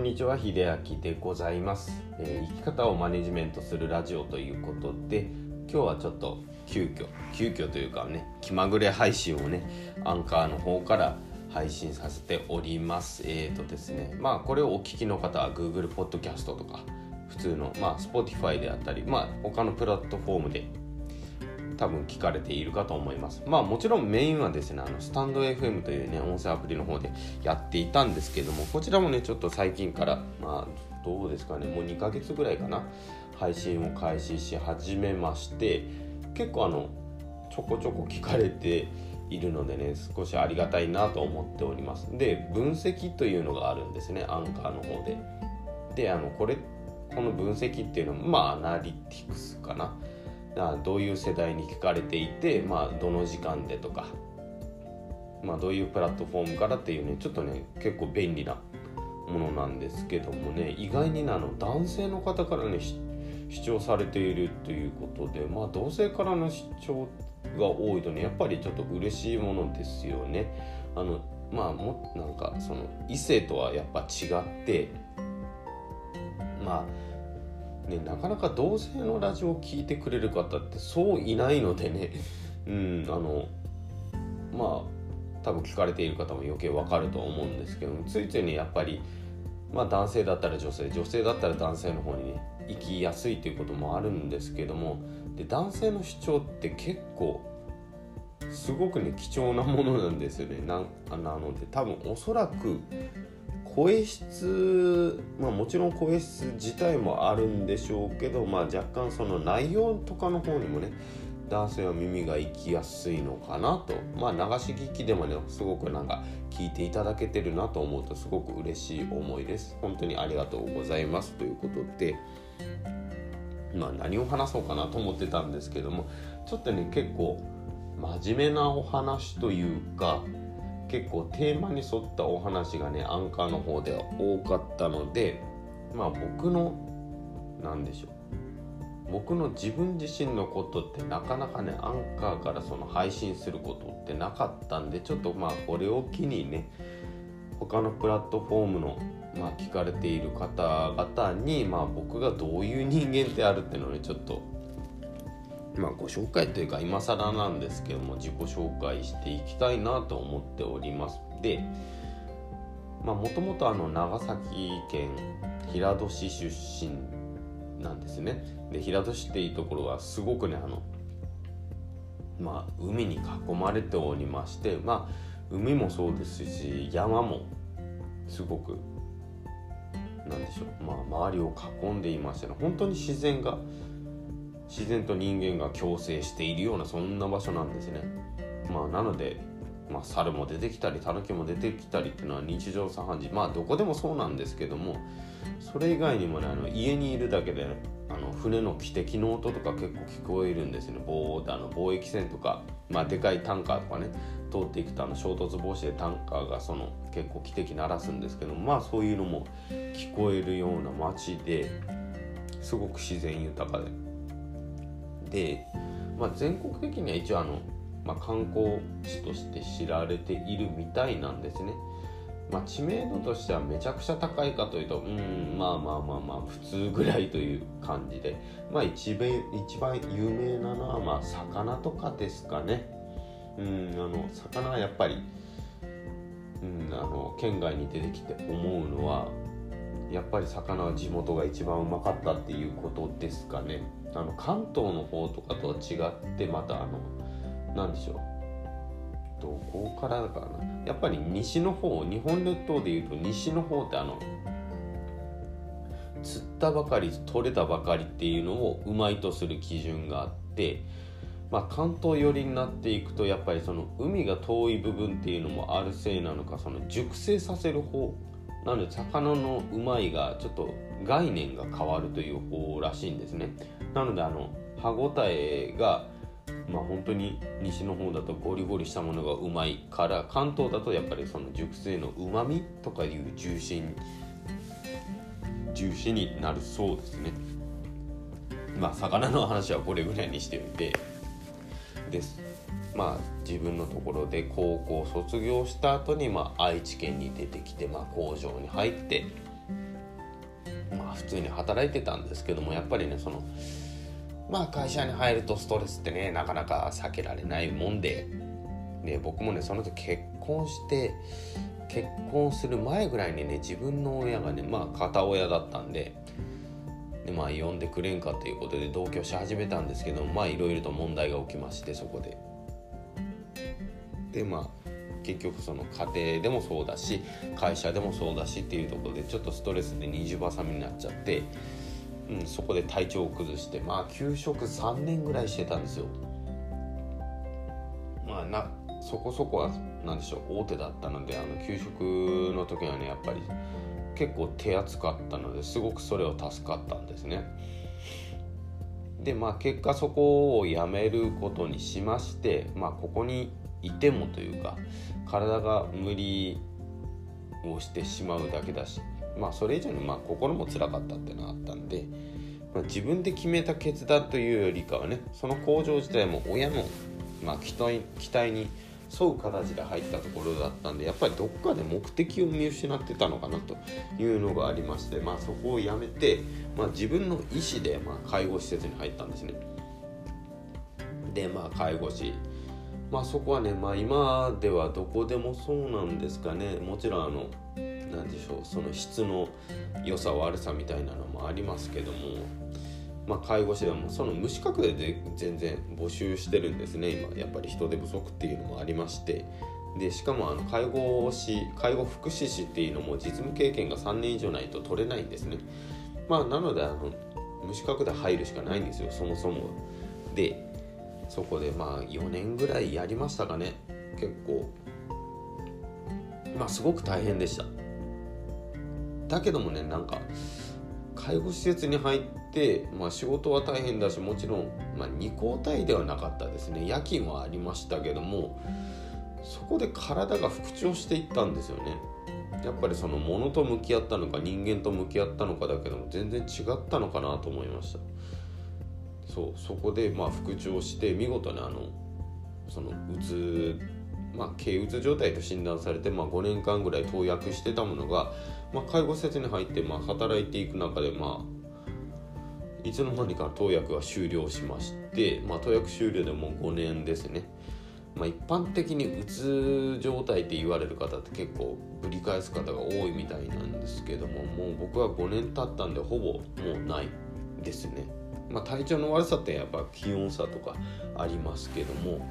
んにちは秀明でございます、えー、生き方をマネジメントするラジオということで今日はちょっと急遽急遽というかね気まぐれ配信をねアンカーの方から配信させております。えーとですねまあこれをお聞きの方は Google Podcast とか普通のまあ Spotify であったりまあ他のプラットフォームで多分聞かれているかと思います。まあもちろんメインはですねあのスタンド FM というね音声アプリの方でやっていたんですけどもこちらもねちょっと最近からまあどうですかねもう2ヶ月ぐらいかな配信を開始し始めまして結構あのちょこちょこ聞かれているのでね少しありがたいなと思っております。で分析というのがあるんですねアンカーの方で。であのこれこの分析っていうのもまあアナリティクスかな。どういう世代に聞かれていて、まあ、どの時間でとか、まあ、どういうプラットフォームからっていうねちょっとね結構便利なものなんですけどもね意外にねあの男性の方からね視聴されているということでまあ同性からの視聴が多いとねやっぱりちょっと嬉しいものですよね。あのまあもなんかその異性とはやっぱ違ってまあね、なかなか同性のラジオを聴いてくれる方ってそういないのでね、うん、あのまあ多分聞かれている方も余計わかると思うんですけどもついついねやっぱり、まあ、男性だったら女性女性だったら男性の方にね行きやすいということもあるんですけどもで男性の主張って結構すごくね貴重なものなんですよね。ななので多分おそらく声質、まあ、もちろん声質自体もあるんでしょうけど、まあ、若干その内容とかの方にもね男性は耳が行きやすいのかなと。まあ流し聞きでもねすごくなんか聞いていただけてるなと思うとすごく嬉しい思いです。本当にありがとうございます。ということでまあ何を話そうかなと思ってたんですけどもちょっとね結構真面目なお話というか結構テーマに沿ったお話がねアンカーの方では多かったのでまあ僕の何でしょう。僕の自分自身のことってなかなかねアンカーからその配信することってなかったんでちょっとまあこれを機にね他のプラットフォームの、まあ、聞かれている方々に、まあ、僕がどういう人間であるっていうのをねちょっとまあ、ご紹介というか今更なんですけども自己紹介していきたいなと思っております。でもともと長崎県平戸市出身なんですね。で平戸市っていうところはすごくねあのまあ海に囲まれておりましてまあ海もそうですし山もすごくなんでしょうまあ周りを囲んでいまして、ね、本当に自然が自然と人間が共生しているようなそんな場所なんですね。まあ、なので、まあ、猿も出てきたりタヌキも出てきたりっていうのは日常茶飯事。まあどこでもそうなんですけどもそれ以外にもねあの家にいるだけで、あの船の汽笛の音とか結構聞こえるんですね。貿あの貿易船とか、まあ、でかいタンカーとかね通っていくとあの衝突防止でタンカーがその結構汽笛鳴らすんですけどまあそういうのも聞こえるような街ですごく自然豊かで。で、まあ、全国的には一応あの、まあ、観光地として知られているみたいなんですね。まあ、知名度としてはめちゃくちゃ高いかというとうんまあまあまあまあ普通ぐらいという感じで、まあ一番一番有名なのはまあ魚とかですかね。うんあの魚はやっぱり、うん、あの県外に出てきて思うのはやっぱり魚は地元が一番うまかったっていうことですかね。あの関東の方とかとは違ってまたあの何でしょう。どこからだからな。やっぱり西の方日本列島でいうと西の方ってあの釣ったばかり取れたばかりっていうのをうまいとする基準があってまあ、関東寄りになっていくとやっぱりその海が遠い部分っていうのもあるせいなのかその熟成させる方なので魚のうまいがちょっと概念が変わるという方らしいんですね。なのであの歯ごたえがまあ本当に西の方だとゴリゴリしたものがうまいから関東だとやっぱりその熟成のうまみとかいう重心重視になるそうですね。まあ魚の話はこれぐらいにしておいて。です。まあ、自分のところで高校卒業した後にまあ愛知県に出てきて、まあ、工場に入ってまあ普通に働いてたんですけどもやっぱりねそのまあ会社に入るとストレスってねなかなか避けられないもんでで僕もねその時結婚して結婚する前ぐらいにね自分の親がねまあ片親だったんででまあ呼んでくれんかということで同居し始めたんですけどまあいろいろと問題が起きましてそこで。でまあ結局その家庭でもそうだし会社でもそうだしっていうところでちょっとストレスで二重挟みになっちゃって、うん、そこで体調を崩してまあ休職3年ぐらいしてたんですよ。まあなそこそこは何でしょう大手だったのであの給食の時はねやっぱり結構手厚かったのですごくそれを助かったんですね。でまあ結果そこをやめることにしましてまあここにいてもというか体が無理をしてしまうだけだしまあそれ以上にまあ心も辛かったっていうのがあったんで、まあ、自分で決めた決断というよりかはねその工場自体も親の、まあ、期待期待に沿う形で入ったところだったんでやっぱりどっかで目的を見失ってたのかなというのがありまして、まあ、そこをやめて、まあ、自分の意思でま介護施設に入ったんですね。でまあ介護士まあそこはね、まあ、今ではどこでもそうなんですかね。もちろんあの何でしょうその質の良さ悪さみたいなのもありますけども、まあ、介護士でもその無資格で全然募集してるんですね。今やっぱり人手不足っていうのもありまして。でしかもあの介護士介護福祉士っていうのも実務経験が3年以上ないと取れないんですね。まあなのであの無資格で入るしかないんですよそもそも。でそこでまあ4年ぐらいやりましたかね。結構。まあすごく大変でした。だけどもねなんか介護施設に入って、まあ、仕事は大変だしもちろん、まあ、2交代ではなかったですね。夜勤はありましたけどもそこで体が復調していったんですよね。やっぱりその物と向き合ったのか人間と向き合ったのかだけども全然違ったのかなと思いました。そうそこでまあ復調して見事にあのそのうつまあ軽うつ状態と診断されて、まあ、5年間ぐらい投薬してたものが、まあ、介護施設に入ってまあ働いていく中でまあいつの間にか投薬が終了しまして、まあ、投薬終了でもう5年ですね。まあ、一般的にうつ状態って言われる方って結構ぶり返す方が多いみたいなんですけどももう僕は5年経ったんでほぼもうないですね。まあ、体調の悪さってやっぱ気温差とかありますけども、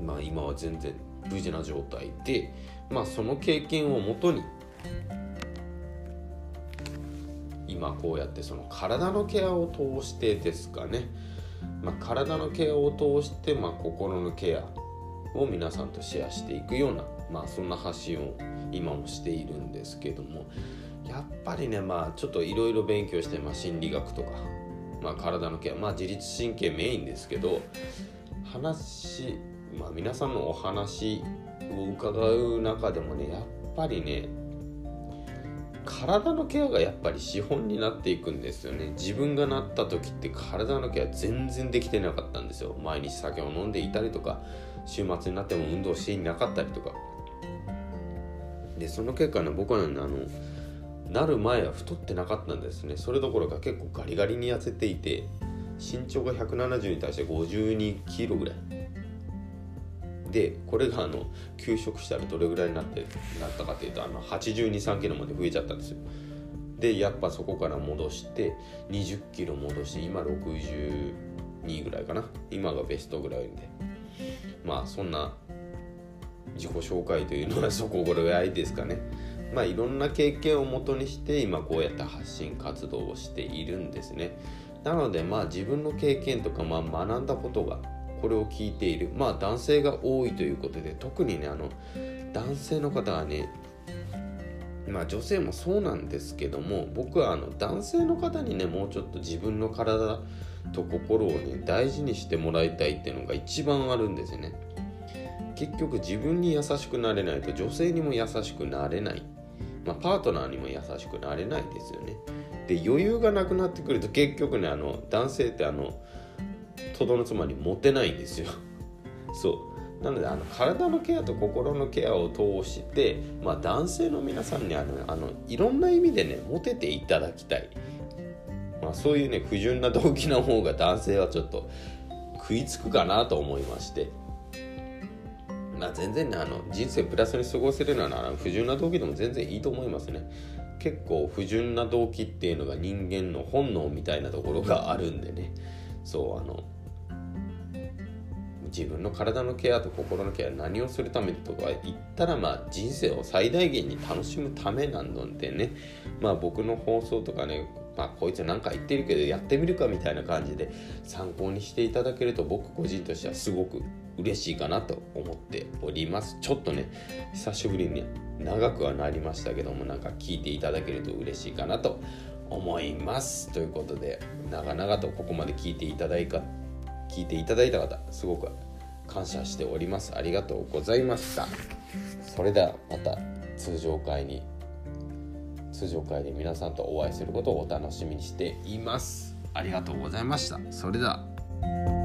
まあ、今は全然無事な状態で、まあ、その経験をもとに今こうやってその体のケアを通してですかね、まあ、体のケアを通して、まあ、心のケアを皆さんとシェアしていくような、まあ、そんな発信を今もしているんですけどもやっぱりねまあちょっといろいろ勉強して、まあ、心理学とか、まあ、体のケアまあ自律神経メインですけど話まあ皆さんのお話を伺う中でもねやっぱりね体のケアがやっぱり資本になっていくんですよね。自分がなった時って体のケア全然できてなかったんですよ。毎日酒を飲んでいたりとか週末になっても運動していなかったりとか。でその結果ね僕はねあのなる前は太ってなかったんですね。それどころか結構ガリガリに痩せていて身長が170に対して52キロぐらい。でこれがあの休職したらどれぐらいになってなったかというとあの8 2 3キロまで増えちゃったんですよ。でやっぱそこから戻して20キロ戻して今62ぐらいかな。今がベストぐらいで。まあそんな自己紹介というのはそこぐらいですかね。まあ、いろんな経験をもとにして今こうやって発信活動をしているんですね。なのでまあ自分の経験とかまあ学んだことがこれを聞いている。まあ男性が多いということで特にねあの男性の方はねまあ女性もそうなんですけども僕はあの男性の方にねもうちょっと自分の体と心をね大事にしてもらいたいっていうのが一番あるんですよね。結局自分に優しくなれないと女性にも優しくなれないまあ、パートナーにも優しくなれないですよね。で余裕がなくなってくると結局ねあの男性ってあのとどのつまりモテないんですよ。そうなのであの体のケアと心のケアを通して、まあ、男性の皆さんにあのあのいろんな意味でねモテていただきたい、まあ、そういうね不純な動機の方が男性はちょっと食いつくかなと思いましてまあ全然ねあの人生プラスに過ごせるなら不純な動機でも全然いいと思いますね。結構不純な動機っていうのが人間の本能みたいなところがあるんでね。そうあの自分の体のケアと心のケア何をするためとか言ったらまあ人生を最大限に楽しむためなのでね。まあ僕の放送とかねまあこいつなんか言ってるけどやってみるかみたいな感じで参考にしていただけると僕個人としてはすごく嬉しいかなと思っております。ちょっとね久しぶりに長くはなりましたけどもなんか聞いていただけると嬉しいかなと思います。ということで長々とここまで聞いていただいた聞いていただいた方すごく感謝しております。ありがとうございました。それではまた通常会に通常会で皆さんとお会いすることをお楽しみにしています。ありがとうございました。それでは。